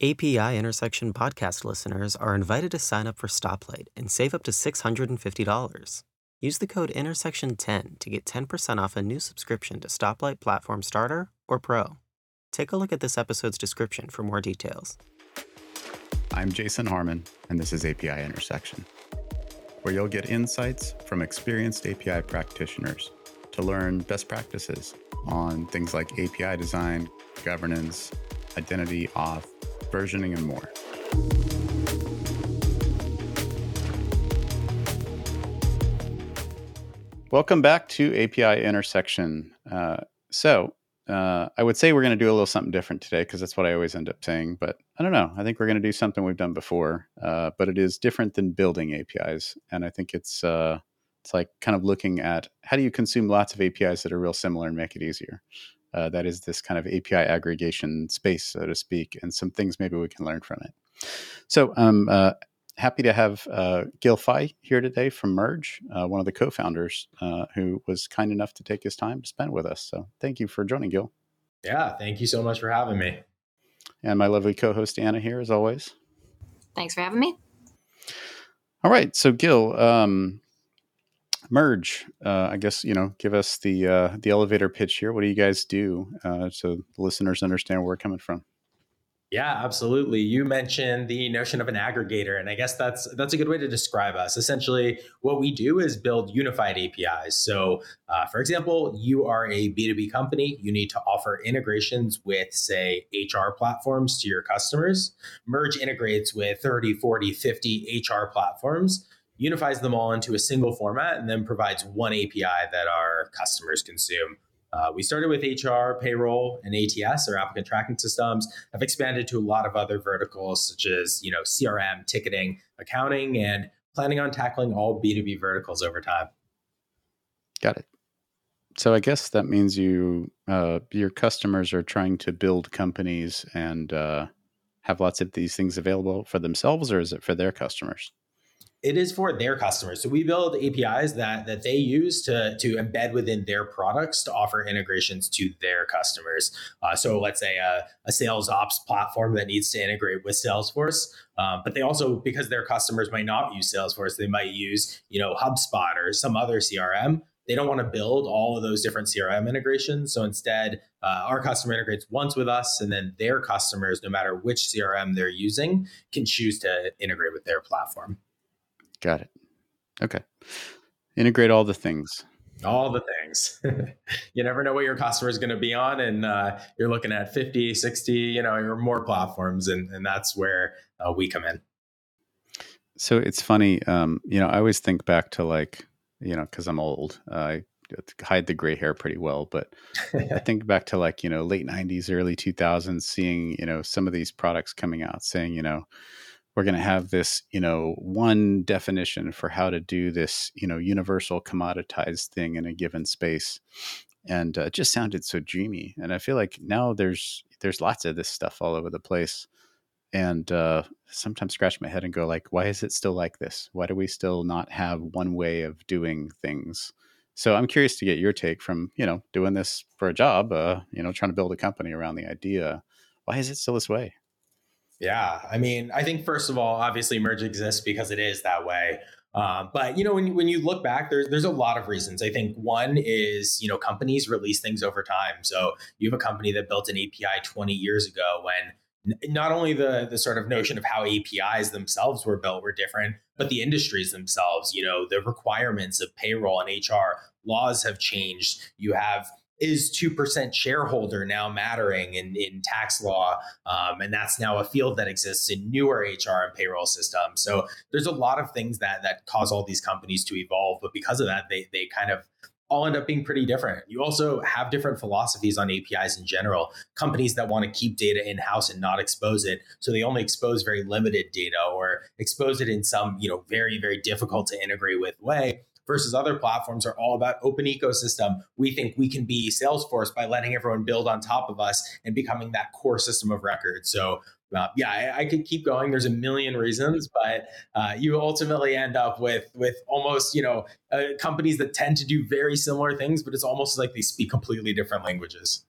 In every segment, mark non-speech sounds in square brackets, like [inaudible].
API Intersection podcast listeners are invited to sign up for Stoplight and save up to $650. Use the code INTERSECTION10 to get 10% off a new subscription to Stoplight Platform Starter or Pro. Take a look at this episode's description for more details. I'm Jason Harmon, and this is API Intersection, where you'll get insights from experienced API practitioners to learn best practices on things like API design, governance, identity, auth, versioning, and more. Welcome back to API Intersection. Uh, so, uh, I would say we're going to do a little something different today because that's what I always end up saying. But I don't know. I think we're going to do something we've done before, uh, but it is different than building APIs. And I think it's uh, it's like kind of looking at how do you consume lots of APIs that are real similar and make it easier. Uh, that is this kind of API aggregation space, so to speak, and some things maybe we can learn from it. So I'm uh, happy to have uh, Gil Feig here today from Merge, uh, one of the co-founders, uh, who was kind enough to take his time to spend with us. So thank you for joining, Gil. Yeah, thank you so much for having me. And my lovely co-host Anna here, as always. Thanks for having me. All right, so Gil, um, merge uh, i guess you know give us the uh, the elevator pitch here. What do you guys do uh, so the listeners understand where we're coming from? Yeah absolutely. You mentioned the notion of an aggregator and i guess that's that's a good way to describe us. Essentially what we do is build unified apis so uh, for example you are a b2b company. You need to offer integrations with say hr platforms to your customers. Merge integrates with 30 40 50 hr platforms unifies them all into a single format and then provides one API that our customers consume. Uh, we started with HR, payroll, and ATS, or applicant tracking systems. I've expanded to a lot of other verticals such as you know CRM, ticketing, accounting, and planning on tackling all B two B verticals over time. Got it. So I guess that means you uh, your customers are trying to build companies and uh, have lots of these things available for themselves, or is it for their customers? It is for their customers. So we build APIs that that they use to to embed within their products to offer integrations to their customers. Uh, so let's say a, a, sales ops platform that needs to integrate with Salesforce, um, but they also because their customers might not use Salesforce, they might use you know HubSpot or some other CRM. They don't want to build all of those different CRM integrations. So instead, uh, our customer integrates once with us, and then their customers, no matter which CRM they're using, can choose to integrate with their platform. Got it. Okay. Integrate all the things. All the things. [laughs] you never know what your customer is going to be on. And uh, you're looking at 50, 60, you know, or more platforms. And, and that's where uh, we come in. So it's funny. Um, you know, I always think back to like, you know, because I'm old, uh, I hide the gray hair pretty well, but I think back to like, you know, late 90s, early 2000s, seeing, you know, some of these products coming out saying, you know, we're going to have this you know one definition for how to do this you know universal commoditized thing in a given space. And uh, it just sounded so dreamy and i feel like now there's there's lots of this stuff all over the place. And uh, sometimes scratch my head and go like why is it still like this? Why do we still not have one way of doing things? So i'm curious to get your take from you know doing this for a job uh, you know trying to build a company around the idea. Why is it still this way yeah, I mean, I think first of all, obviously, merge exists because it is that way. Um, but you know, when when you look back, there's there's a lot of reasons. I think one is you know companies release things over time. So you have a company that built an API 20 years ago when not only the the sort of notion of how APIs themselves were built were different, but the industries themselves, you know, the requirements of payroll and HR laws have changed. You have is 2% shareholder now mattering in, in tax law? Um, and that's now a field that exists in newer HR and payroll systems. So there's a lot of things that that cause all these companies to evolve. But because of that, they, they kind of all end up being pretty different. You also have different philosophies on APIs in general. Companies that want to keep data in house and not expose it, so they only expose very limited data or expose it in some you know very very difficult to integrate with way versus other platforms are all about open ecosystem. We think we can be Salesforce by letting everyone build on top of us and becoming that core system of record. So uh, yeah, I, I, could keep going. There's a million reasons, but uh, you ultimately end up with with almost you know uh, companies that tend to do very similar things, but it's almost like they speak completely different languages.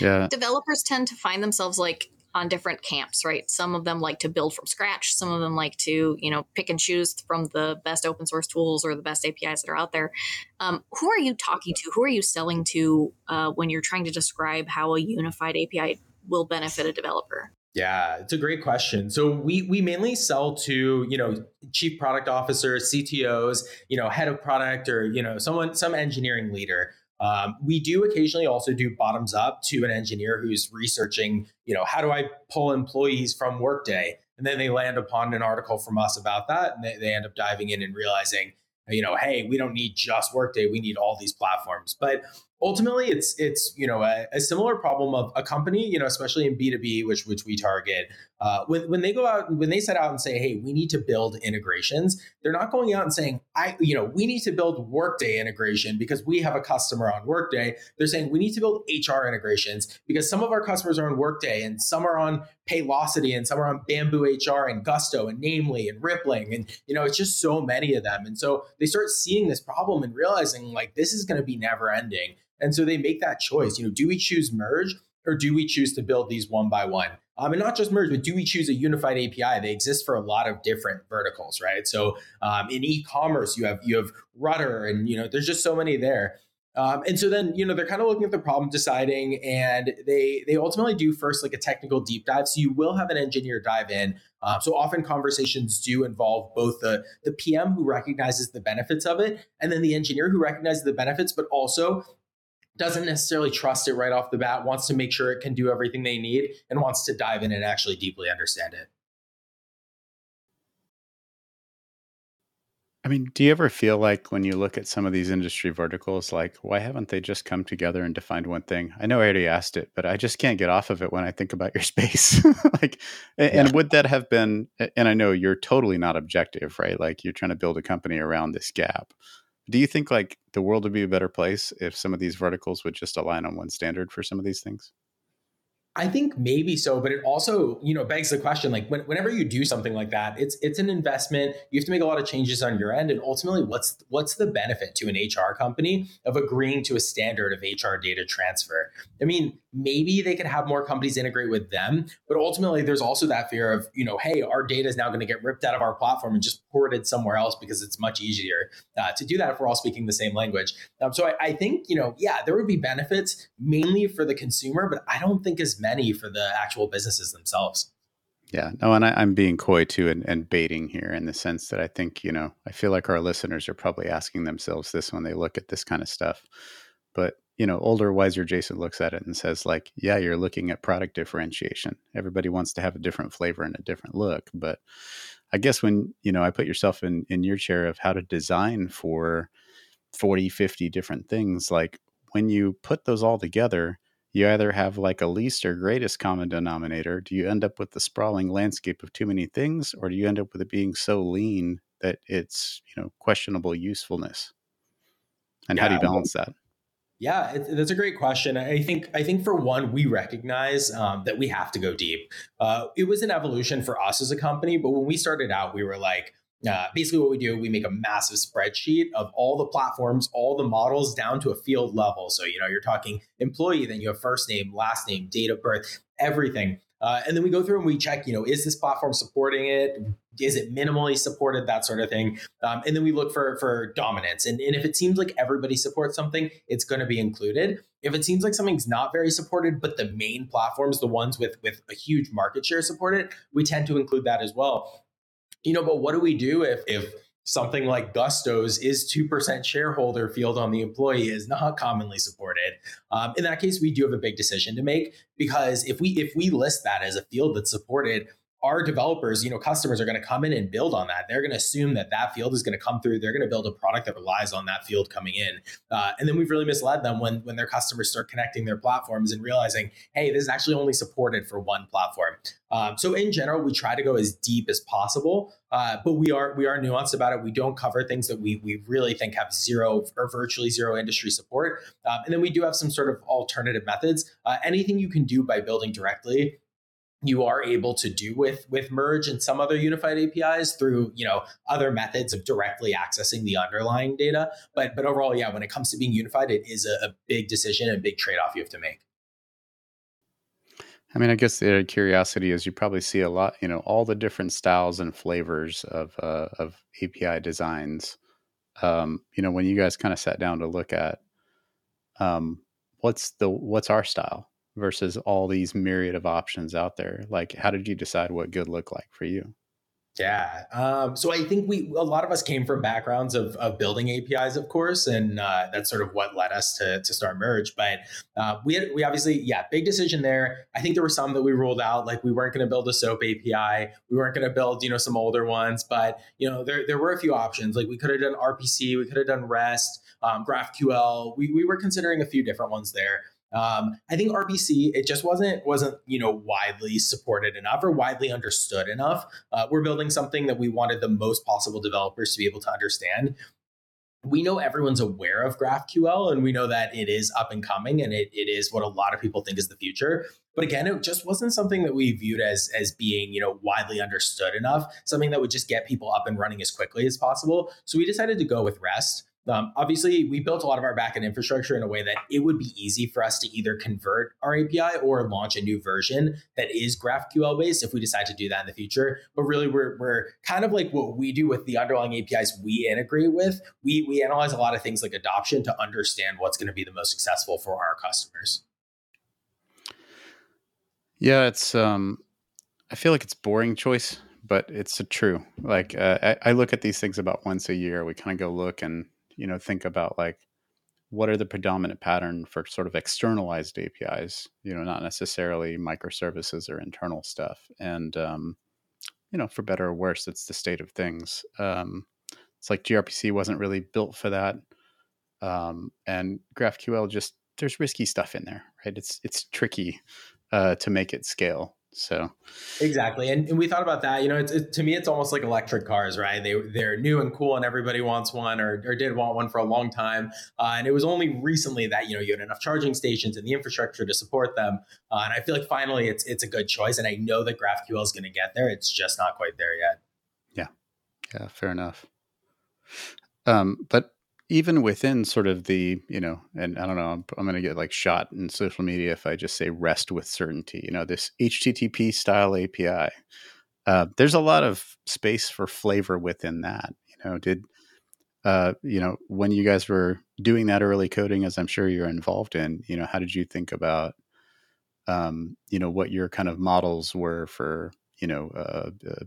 Yeah, developers tend to find themselves like on different camps, right? Some of them like to build from scratch. Some of them like to, you know, pick and choose from the best open source tools or the best APIs that are out there. Um, who are you talking to? Who are you selling to uh, when you're trying to describe how a unified API will benefit a developer? Yeah, it's a great question. So we we mainly sell to you know chief product officers, CTOs, you know head of product, or you know someone some engineering leader. Um, we do occasionally also do bottoms up to an engineer who's researching, you know, how do I pull employees from Workday? And then they land upon an article from us about that. And they, they end up diving in and realizing, you know, hey, we don't need just Workday, we need all these platforms. But ultimately it's it's you know a, a, similar problem of a company you know especially in b2b which which we target uh, when, when they go out when they set out and say hey we need to build integrations they're not going out and saying i you know we need to build workday integration because we have a customer on workday. They're saying we need to build hr integrations because some of our customers are on workday and some are on paylocity and some are on bamboo hr and gusto and namely and rippling. And you know it's just so many of them. And so they start seeing this problem and realizing like this is going to be never ending and so they make that choice. You know, do we choose merge or do we choose to build these one by one? Um, and not just merge, but do we choose a unified API? They exist for a lot of different verticals, right? So um, in e-commerce, you have you have Rutter, and you know there's just so many there. Um, and so then you know they're kind of looking at the problem, deciding, and they they ultimately do first like a technical deep dive. So you will have an engineer dive in. Uh, so often conversations do involve both the the PM who recognizes the benefits of it, and then the engineer who recognizes the benefits, but also doesn't necessarily trust it right off the bat, wants to make sure it can do everything they need, and wants to dive in and actually deeply understand it. I mean, do you ever feel like when you look at some of these industry verticals, like, why haven't they just come together and defined one thing? I know I already asked it, but I just can't get off of it when I think about your [laughs] space. like, and, yeah. and would that have been, and I know you're totally not objective, right? Like, you're trying to build a company around this gap. Do you think like the world would be a better place if some of these verticals would just align on one standard for some of these things? I think maybe so, but it also, you know, begs the question like when, whenever you do something like that, it's it's an investment. You have to make a lot of changes on your end and ultimately what's what's the benefit to an HR company of agreeing to a standard of HR data transfer? I mean, maybe they could have more companies integrate with them, but ultimately there's also that fear of, you know, hey, our data is now going to get ripped out of our platform and just ported somewhere else because it's much easier uh, to do that if we're all speaking the same language. Um, so I, I think, you know, yeah, there would be benefits mainly for the consumer, but I don't think as many for the actual businesses themselves. Yeah, no, and I, am being coy too and, and baiting here in the sense that I think, you know, I feel like our listeners are probably asking themselves this when they look at this kind of stuff. But, you know, older, wiser Jason looks at it and says, like, yeah, you're looking at product differentiation. Everybody wants to have a different flavor and a different look. But I guess when, you know, I put yourself in, in your chair of how to design for 40, 50 different things, like when you put those all together, you either have like a least or greatest common denominator. Do you end up with the sprawling landscape of too many things, or do you end up with it being so lean that it's you know questionable usefulness? And yeah, how do you balance that? Yeah, it, that's a great question. I think I think for one, we recognize um, that we have to go deep. Uh, it was an evolution for us as a company, but when we started out, we were like, uh, basically, what we do, we make a massive spreadsheet of all the platforms, all the models down to a field level. So, you know, you're talking employee, then you have first name, last name, date of birth, everything. Uh, and then we go through and we check, you know, is this platform supporting it? Is it minimally supported? That sort of thing. Um, and then we look for for dominance. And, and if it seems like everybody supports something, it's going to be included. If it seems like something's not very supported, but the main platforms, the ones with with a huge market share support it, we tend to include that as well you know, but what do we do if if something like Gusto's is 2% shareholder field on the employee is not commonly supported. Um, in that case, we do have a big decision to make because if we if we list that as a field that's supported, our developers, you know, customers are going to come in and build on that. They're going to assume that that field is going to come through. They're going to build a product that relies on that field coming in. Uh, and then we've really misled them when when their customers start connecting their platforms and realizing, hey, this is actually only supported for one platform. Um, so in general, we try to go as deep as possible, uh, but we are we are nuanced about it. We don't cover things that we we really think have zero or virtually zero industry support. Um, and then we do have some sort of alternative methods. Uh, anything you can do by building directly you are able to do with with merge and some other unified apis through you know other methods of directly accessing the underlying data. But but overall yeah when it comes to being unified it is a, a big decision and big trade-off you have to make. I mean, I guess the curiosity is you probably see a lot, you know, all the different styles and flavors of uh, of API designs. Um, you know, when you guys kind of sat down to look at um, what's the what's our style versus all these myriad of options out there, like how did you decide what good looked like for you? Yeah. Um, so I think we a lot of us came from backgrounds of, of building APIs, of course, and uh, that's sort of what led us to, to start Merge. But uh, we had we obviously yeah big decision there. I think there were some that we ruled out, like we weren't going to build a SOAP API, we weren't going to build you know some older ones, but you know there there were a few options. Like we could have done RPC, we could have done REST, um, GraphQL. We we were considering a few different ones there. Um, I think RPC it just wasn't wasn't you know widely supported enough or widely understood enough. Uh, we're building something that we wanted the most possible developers to be able to understand. We know everyone's aware of GraphQL and we know that it is up and coming and it, it is what a lot of people think is the future. But again, it just wasn't something that we viewed as as being you know widely understood enough. Something that would just get people up and running as quickly as possible. So we decided to go with REST. Um, obviously, we built a lot of our backend infrastructure in a way that it would be easy for us to either convert our API or launch a new version that is GraphQL based if we decide to do that in the future. But really, we're, we're kind of like what we do with the underlying APIs we integrate with. We, we analyze a lot of things like adoption to understand what's going to be the most successful for our customers. Yeah, it's um, I feel like it's boring choice, but it's true. Like uh, I, I look at these things about once a year. We kind of go look and you know think about like what are the predominant pattern for sort of externalized apis you know not necessarily microservices or internal stuff. And um, you know for better or worse it's the state of things. Um, it's like grpc wasn't really built for that. Um, and graphql just there's risky stuff in there right? It's it's tricky uh, to make it scale so exactly, and, and we thought about that. You know, it's, it, to me, it's almost like electric cars, right? They they're new and cool, and everybody wants one or, or did want one for a long time. Uh, and it was only recently that you know you had enough charging stations and the infrastructure to support them. Uh, and I feel like finally it's it's a good choice, and I know that GraphQL is going to get there. It's just not quite there yet. Yeah, yeah, fair enough. Um, but even within sort of the you know and i don't know i'm, I'm going to get like shot in social media if i just say rest with certainty you know this http style api uh, there's a lot of space for flavor within that you know did uh, you know when you guys were doing that early coding as i'm sure you're involved in you know how did you think about um, you know what your kind of models were for you know uh, uh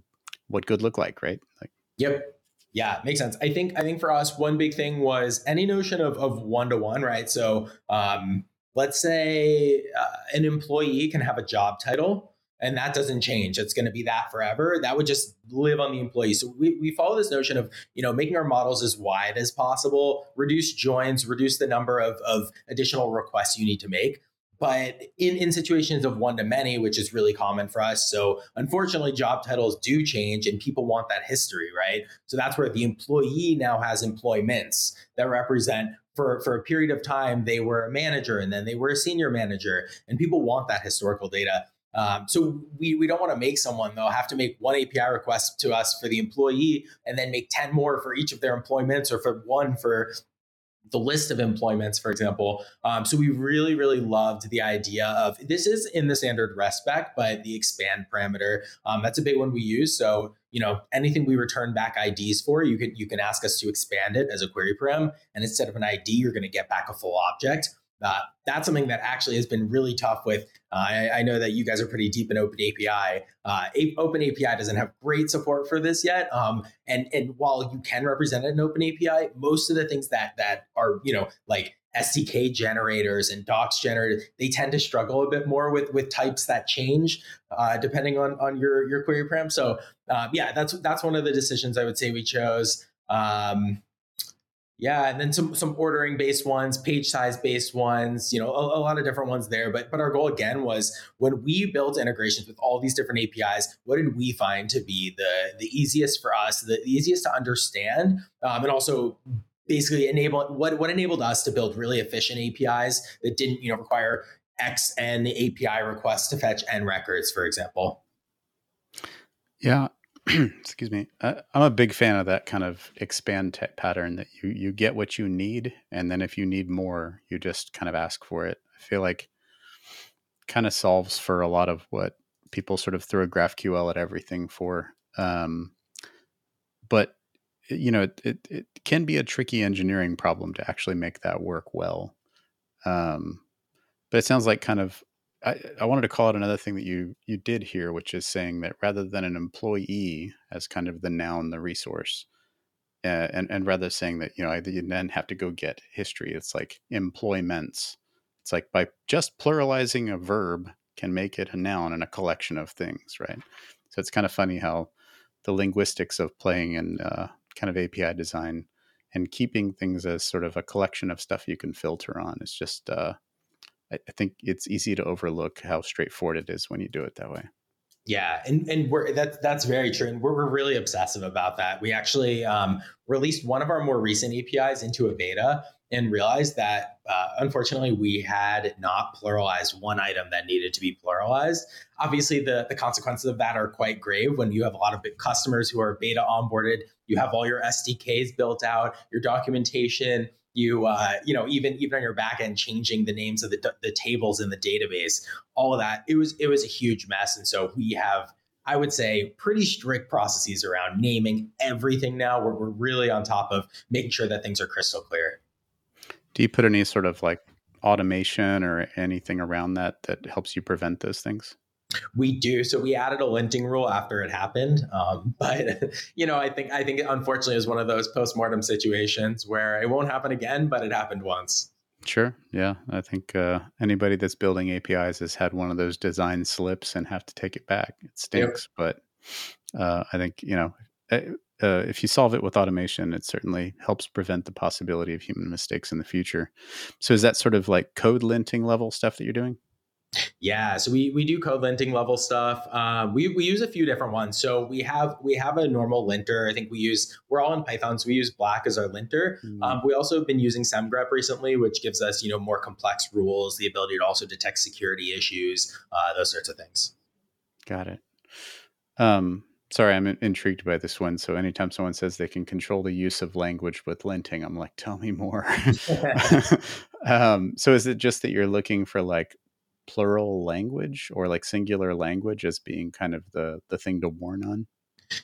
what good look like right? Like yep yeah, makes sense. I think I think for us, one big thing was any notion of of one to one, right? So um, let's say uh, an employee can have a job title and that doesn't change it's going to be that forever that would just live on the employee so we, we follow this notion of you know making our models as wide as possible reduce joins reduce the number of, of additional requests you need to make but in, in situations of one to many, which is really common for us. So unfortunately, job titles do change and people want that history, right? So that's where the employee now has employments that represent for, for a period of time, they were a manager and then they were a senior manager, and people want that historical data. Um, so we, we don't want to make someone though have to make one API request to us for the employee and then make 10 more for each of their employments or for one for the list of employments, for example. Um, so we really, really loved the idea of this is in the standard REST spec, but the expand parameter um, that's a big one we use. So you know anything we return back IDs for, you can you can ask us to expand it as a query param, and instead of an ID, you're going to get back a full object. Uh, that's something that actually has been really tough with. Uh, I, I, know that you guys are pretty deep in Open API. Uh, Open API doesn't have great support for this yet. Um, and and while you can represent an Open API, most of the things that that are you know like SDK generators and docs generators, they tend to struggle a bit more with with types that change uh, depending on on your your query param. So uh, yeah, that's that's one of the decisions I would say we chose. Um, yeah, and then some some ordering based ones, page size based ones, you know, a, a, lot of different ones there. But but our goal again was when we built integrations with all these different APIs, what did we find to be the the easiest for us, the, the easiest to understand, um, and also basically enable what what enabled us to build really efficient APIs that didn't you know require X n API requests to fetch n records, for example. Yeah, [clears throat] excuse me I, i'm a big fan of that kind of expand pattern that you you get what you need and then if you need more you just kind of ask for it i feel like kind of solves for a lot of what people sort of throw GraphQL at everything for. Um, but you know, it, it, it, can be a tricky engineering problem to actually make that work well. Um, but it sounds like kind of I, I wanted to call out another thing that you you did here, which is saying that rather than an employee as kind of the noun, the resource, uh, and and rather saying that you know you then have to go get history, it's like employments. It's like by just pluralizing a verb can make it a noun and a collection of things, right? So it's kind of funny how the linguistics of playing in uh, kind of API design and keeping things as sort of a collection of stuff you can filter on is just uh, I, think it's easy to overlook how straightforward it is when you do it that way. Yeah, and and we're that's that's very true, and we're, we're really obsessive about that. We actually um, released one of our more recent APIs into a beta, and realized that uh, unfortunately we had not pluralized one item that needed to be pluralized. Obviously, the, the consequences of that are quite grave when you have a lot of big customers who are beta onboarded. You have all your SDKs built out, your documentation. You, uh, you know, even even on your backend, changing the names of the, the tables in the database, all of that. It was it was a huge mess, and so we have I would say, pretty strict processes around naming everything now. Where we're really on top of making sure that things are crystal clear. Do you put any sort of like automation or anything around that that helps you prevent those things? We do. So we added a linting rule after it happened, um, [laughs] but you know, I think I think it unfortunately is one of those post-mortem situations where it won't happen again, but it happened once. Sure. Yeah, I think uh, anybody that's building APIs has had one of those design slips and have to take it back. It stinks, yep. but uh, I think you know eh, uh, if you solve it with automation, it certainly helps prevent the possibility of human mistakes in the future. So is that sort of like code linting level stuff that you're doing? Yeah, so we we do code linting level stuff. Um, we we use a few different ones. So we have we have a normal linter. I think we use we're all in Python, so we use Black as our linter. Mm. Um, we also have been using SemGrep recently, which gives us you know more complex rules, the ability to also detect security issues, uh, those sorts of things. Got it. Um, sorry, I'm intrigued by this one. So anytime someone says they can control the use of language with linting, I'm like, tell me more. [laughs] [laughs] um, so is it just that you're looking for like plural language or like singular language as being kind of the the thing to warn on?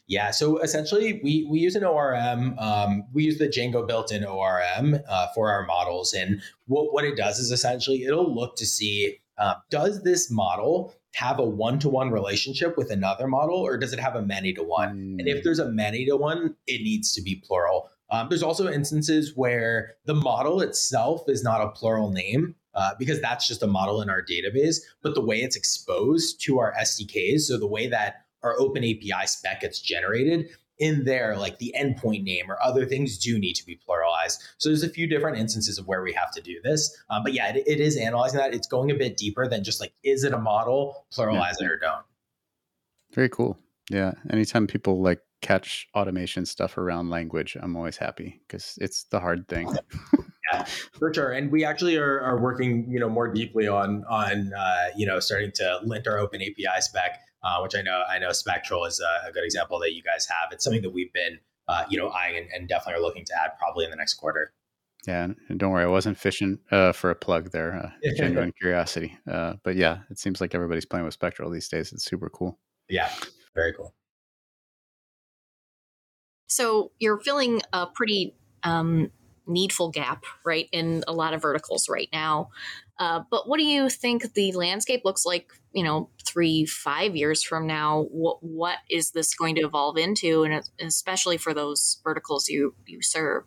Yeah, so essentially, we we use an ORM. Um, we use the Django built-in ORM uh, for our models, and what what it does is essentially it'll look to see uh, does this model have a one to one relationship with another model, or does it have a many to one? Mm. And if hmm. there's a many to one, it needs to be plural. Um, there's also instances where the model itself is not a plural name. Uh, because that's just a model in our database, but the way it's exposed to our SDKs, so the way that our open API spec gets generated, in there, like the endpoint name or other things do need to be pluralized. So there's a few different instances of where we have to do this. Um, but yeah, it, it is analyzing that. It's going a bit deeper than just like, is it a model? Pluralize yeah. it or don't. Very cool. Yeah. Anytime people like catch automation stuff around language, I'm always happy because it's the hard thing. [laughs] yeah, for sure. And we actually are, are working, you know, more deeply on on uh, you know starting to lint our open API spec uh, which I know I know Spectral is a, a, good example that you guys have. It's something that we've been uh, you know eyeing and, and, definitely are looking to add probably in the next quarter. Yeah, and don't worry, I wasn't fishing uh, for a plug there. Uh, [laughs] genuine curiosity, uh, but yeah, it seems like everybody's playing with Spectral these days. It's super cool. Yeah, very cool. So you're filling a pretty um, needful gap, right, in a lot of verticals right now. Uh, but what do you think the landscape looks like, you know, three, five years from now? What what is this going to evolve into, and especially for those verticals you you serve?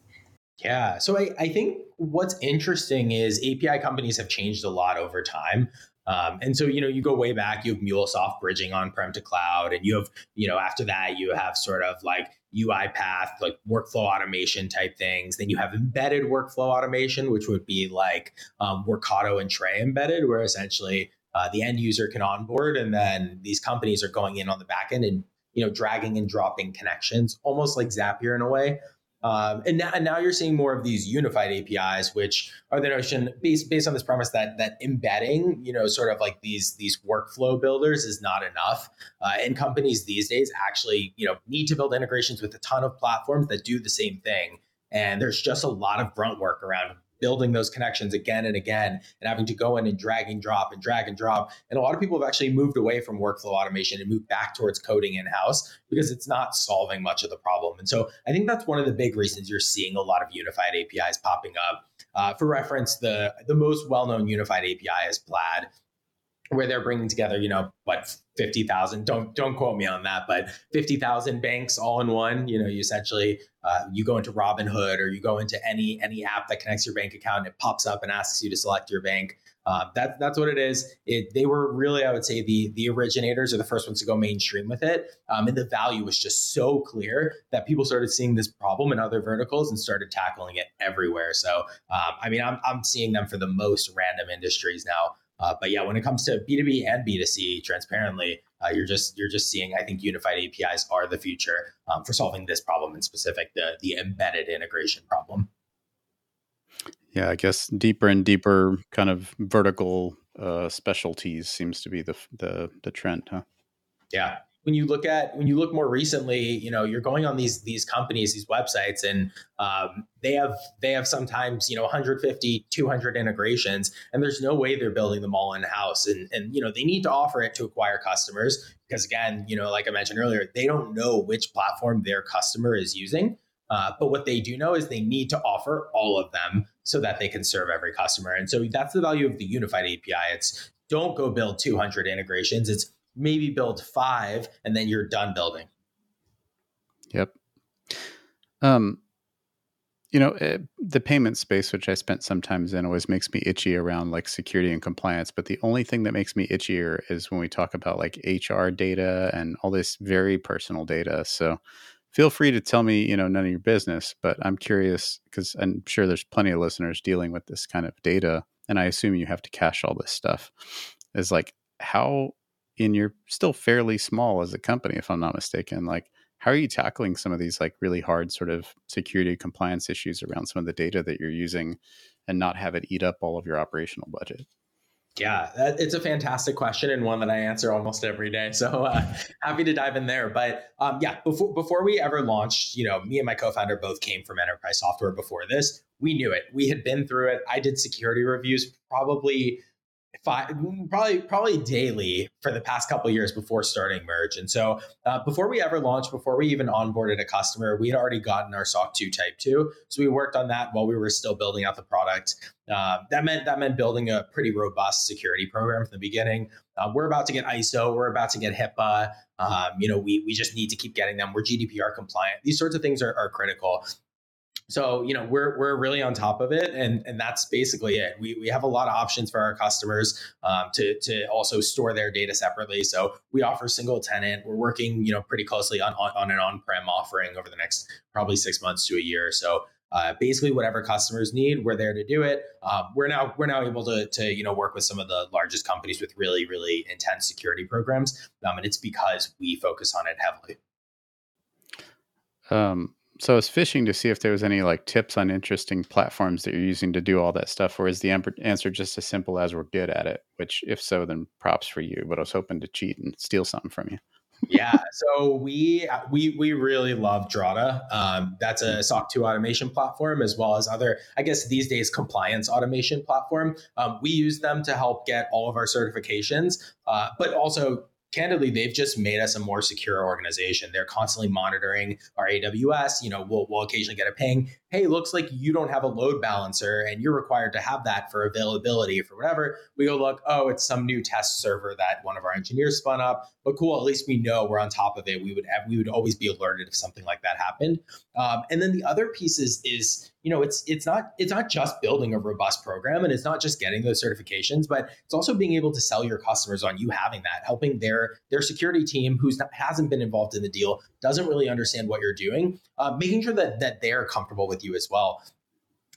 Yeah. So I, I think what's interesting is API companies have changed a lot over time. Um, and so, you know, you go way back, you have MuleSoft bridging on prem to cloud, and you have, you know, after that, you have sort of like UiPath, like workflow automation type things. Then you have embedded workflow automation, which would be like um, Workato and Tray embedded, where essentially uh, the end user can onboard, and then these companies are going in on the back end and you know dragging and dropping connections, almost like Zapier in a way. Um, and, now, and now you're seeing more of these unified APIs, which are the notion based based on this premise that that embedding, you know, sort of like these these workflow builders is not enough. Uh, and companies these days actually, you know, need to build integrations with a ton of platforms that do the same thing. And there's just a lot of grunt work around building those connections again and again and having to go in and drag and drop and drag and drop. And a lot of people have actually moved away from workflow automation and moved back towards coding in house because it's not solving much of the problem. And so I think that's one of the big reasons you're seeing a lot of unified APIs popping up. Uh, for reference, the the most well known unified API is Plaid where they're bringing together, you know, what fifty thousand. Don't don't quote me on that, but fifty thousand banks all in one. You know, you essentially uh, you go into Robinhood or you go into any any app that connects your bank account, and it pops up and asks you to select your bank. Uh, that, that's what it is. It, they were really, I would say, the the originators or the first ones to go mainstream with it. Um, and the value was just so clear that people started seeing this problem in other verticals and started tackling it everywhere. So, um, I mean, I'm, I'm seeing them for the most random industries now. Uh, but yeah, when it comes to B2B and B2C, transparently, uh, you're just you're just seeing. I think unified APIs are the future um, for solving this problem in specific, the the embedded integration problem. Yeah, I guess deeper and deeper kind of vertical uh, specialties seems to be the the the trend, huh? Yeah, when you look at when you look more recently you know you're going on these these companies these websites and um, they have they have sometimes you know 150 200 integrations and there's no way they're building them all in house and and you know they need to offer it to acquire customers because again you know like i mentioned earlier they don't know which platform their customer is using uh, but what they do know is they need to offer all of them so that they can serve every customer. And so that's the value of the unified api it's don't go build 200 integrations. It's maybe build five and then you're done building. Yep. Um, you know, it, eh, the payment space, which I spent sometimes in, always makes me itchy around like security and compliance. But the only thing that makes me itchier is when we talk about like HR data and all this very personal data. So feel free to tell me, you know, none of your business, but I'm curious because I'm sure there's plenty of listeners dealing with this kind of data. And I assume you have to cache all this stuff. Is like, how and you're still fairly small as a company, if I'm not mistaken. Like, how are you tackling some of these like really hard sort of security compliance issues around some of the data that you're using and not have it eat up all of your operational budget? Yeah, it's a fantastic question and one that I answer almost every day. [laughs] So uh, happy to dive in there. But um, yeah, before before we ever launched, you know, me and my co-founder both came from enterprise software before this. We knew it. We had been through it. I did security reviews probably five, probably probably daily for the past couple years before starting merge. And so uh, before we ever launched, before we even onboarded a customer, we had already gotten our SOC 2 Type 2. So we worked on that while we were still building out the product. Uh, that meant that meant building a pretty robust security program from the beginning. Uh, we're about to get ISO. We're about to get HIPAA. Um, you know, we we just need to keep getting them. We're GDPR compliant. These sorts of things are, are critical. So, you know, we're, we're really on top of it. And, and that's basically it. We, we have a lot of options for our customers um, to, to also store their data separately. So we offer single tenant. We're working, you know, pretty closely on, on, on an on-prem offering over the next probably six months to a year. So uh, basically whatever customers need, we're there to do it. Um, we're now we're now able to, to you know work with some of the largest companies with really really intense security programs, um, and it's because we focus on it heavily. Um, so I was fishing to see if there was any like tips on interesting platforms that you're using to do all that stuff, or is the answer just as simple as we're good at it? Which, if so, then props for you. But I was hoping to cheat and steal something from you. yeah, so we we we really love Drata. Um, that's a SOC 2 automation platform, as well as other, I guess these days, compliance automation platform. Um, we use them to help get all of our certifications, uh, but also candidly, they've just made us a more secure organization. They're constantly monitoring our AWS. You know, we'll, we'll occasionally get a ping. Hey, looks like you don't have a load balancer and you're required to have that for availability for whatever. We go look, oh, it's some new test server that one of our engineers spun up. But cool, at least we know we're on top of it. We would have, we would always be alerted if something like that happened. Um, and then the other piece is is you know it's it's not it's not just building a robust program and it's not just getting those certifications but it's also being able to sell your customers on you having that helping their their security team not, hasn't been involved in the deal doesn't really understand what you're doing uh, making sure that that they're comfortable with you as well.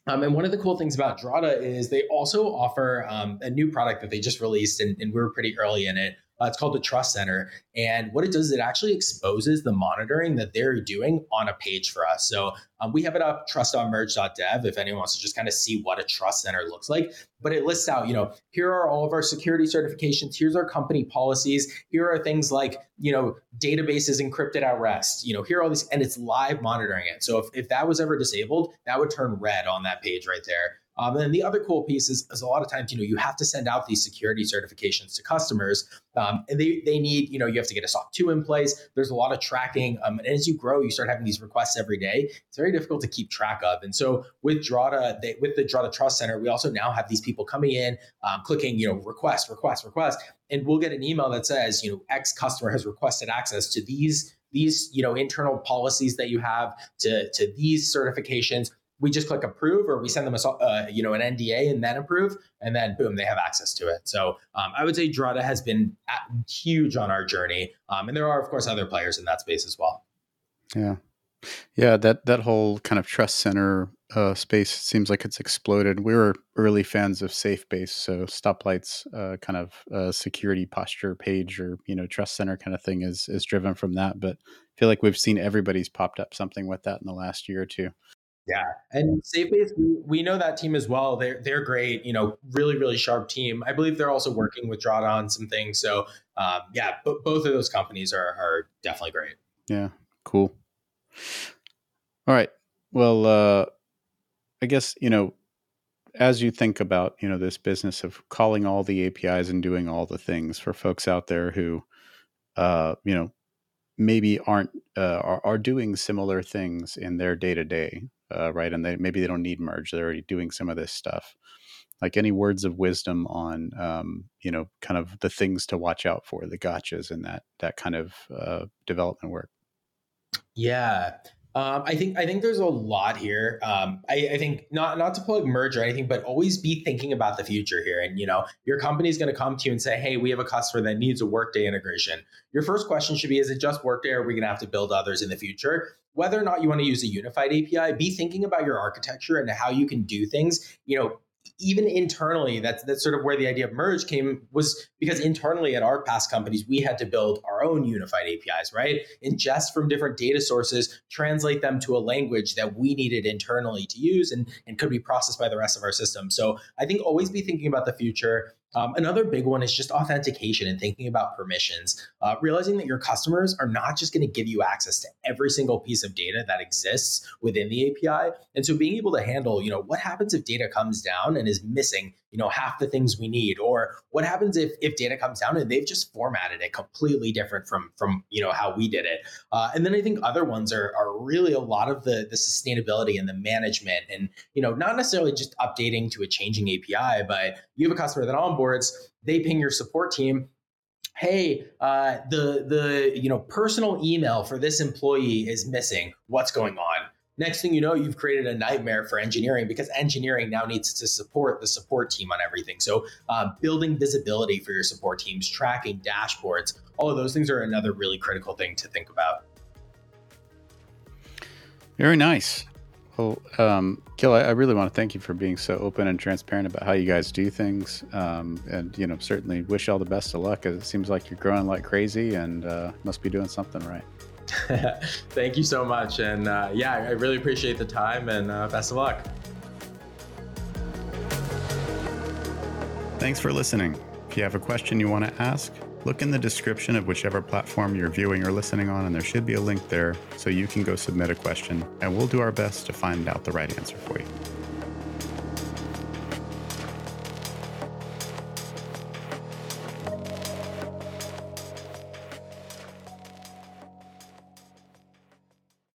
Um, and one of the cool things about Drata is they also offer um, a new product that they just released, and, and we were pretty early in it, uh, it's called the Trust Center. And what it does is it actually exposes the monitoring that they're doing on a page for us. So um, we have it up trust.merge.dev if anyone wants to just kind of see what a Trust Center looks like. But it lists out, you know, here are all of our security certifications. Here's our company policies. Here are things like, you know, databases encrypted at rest. You know, here are all these, and it's live monitoring it. So if, if that was ever disabled, that would turn red on that page right there. Um, and then the other cool piece is, is a lot of times, you know, you have to send out these security certifications to customers. Um, and they, they need, you know, you have to get a SOC 2 in place. There's a lot of tracking. Um, and as you grow, you start having these requests every day. It's very difficult to keep track of. And so with Drata, they, with the Drata Trust Center, we also now have these people coming in, um, clicking, you know, request, request, request. And we'll get an email that says, you know, X customer has requested access to these these you know internal policies that you have to to these certifications we just click approve or we send them a uh, you know an NDA and then approve and then boom they have access to it. So um, I would say Drata has been huge on our journey, um, and there are of course other players in that space as well. Yeah, yeah that that whole kind of trust center uh, space seems like it's exploded. We were early fans of SafeBase, so Stoplight's uh, kind of uh, security posture page or you know trust center kind of thing is is driven from that. But I feel like we've seen everybody's popped up something with that in the last year or two. Yeah, and SafeBase, we, we know that team as well. They're they're great. You know, really really sharp team. I believe they're also working with Drata on some things. So um, yeah, b- both of those companies are are definitely great. Yeah, cool. All right. Well, uh, I guess you know, as you think about you know this business of calling all the APIs and doing all the things for folks out there who, uh, you know, maybe aren't uh, are, are doing similar things in their day to day uh, right? And they maybe they don't need merge; they're already doing some of this stuff. Like any words of wisdom on, um, you know, kind of the things to watch out for, the gotchas, and that that kind of uh, development work. Yeah, um, I think I think there's a lot here. Um, I, I, think not not to plug merge or anything, but always be thinking about the future here. And you know, your company is going to come to you and say, "Hey, we have a customer that needs a Workday integration." Your first question should be, "Is it just Workday, or are we going to have to build others in the future?" Whether or not you want to use a unified API, be thinking about your architecture and how you can do things. You know, even internally, that's that's sort of where the idea of merge came was because internally at our past companies, we had to build our own unified APIs, right? Ingest from different data sources, translate them to a language that we needed internally to use and, and could be processed by the rest of our system. So I think always be thinking about the future. Um, another big one is just authentication and thinking about permissions, uh, realizing that your customers are not just going to give you access to every single piece of data that exists within the API. And so being able to handle, you know, what happens if data comes down and is missing you know half the things we need or what happens if if data comes down and they've just formatted it completely different from from you know how we did it. Uh, and then i think other ones are are really a lot of the the sustainability and the management and you know not necessarily just updating to a changing api but you have a customer that onboards they ping your support team hey uh, the the you know personal email for this employee is missing. What's going on next thing you know you've created a nightmare for engineering because engineering now needs to support the support team on everything. So um, building visibility for your support teams tracking dashboards all of those things are another really critical thing to think about. Very nice. Well um, Gil, I, I, really want to thank you for being so open and transparent about how you guys do things um, and you know certainly wish all the best of luck. It seems like you're growing like crazy and uh, must be doing something right [laughs] Thank you so much. And uh, yeah, I really appreciate the time and uh, best of luck. Thanks for listening. If you have a question you want to ask, look in the description of whichever platform you're viewing or listening on, and there should be a link there so you can go submit a question, and we'll do our best to find out the right answer for you.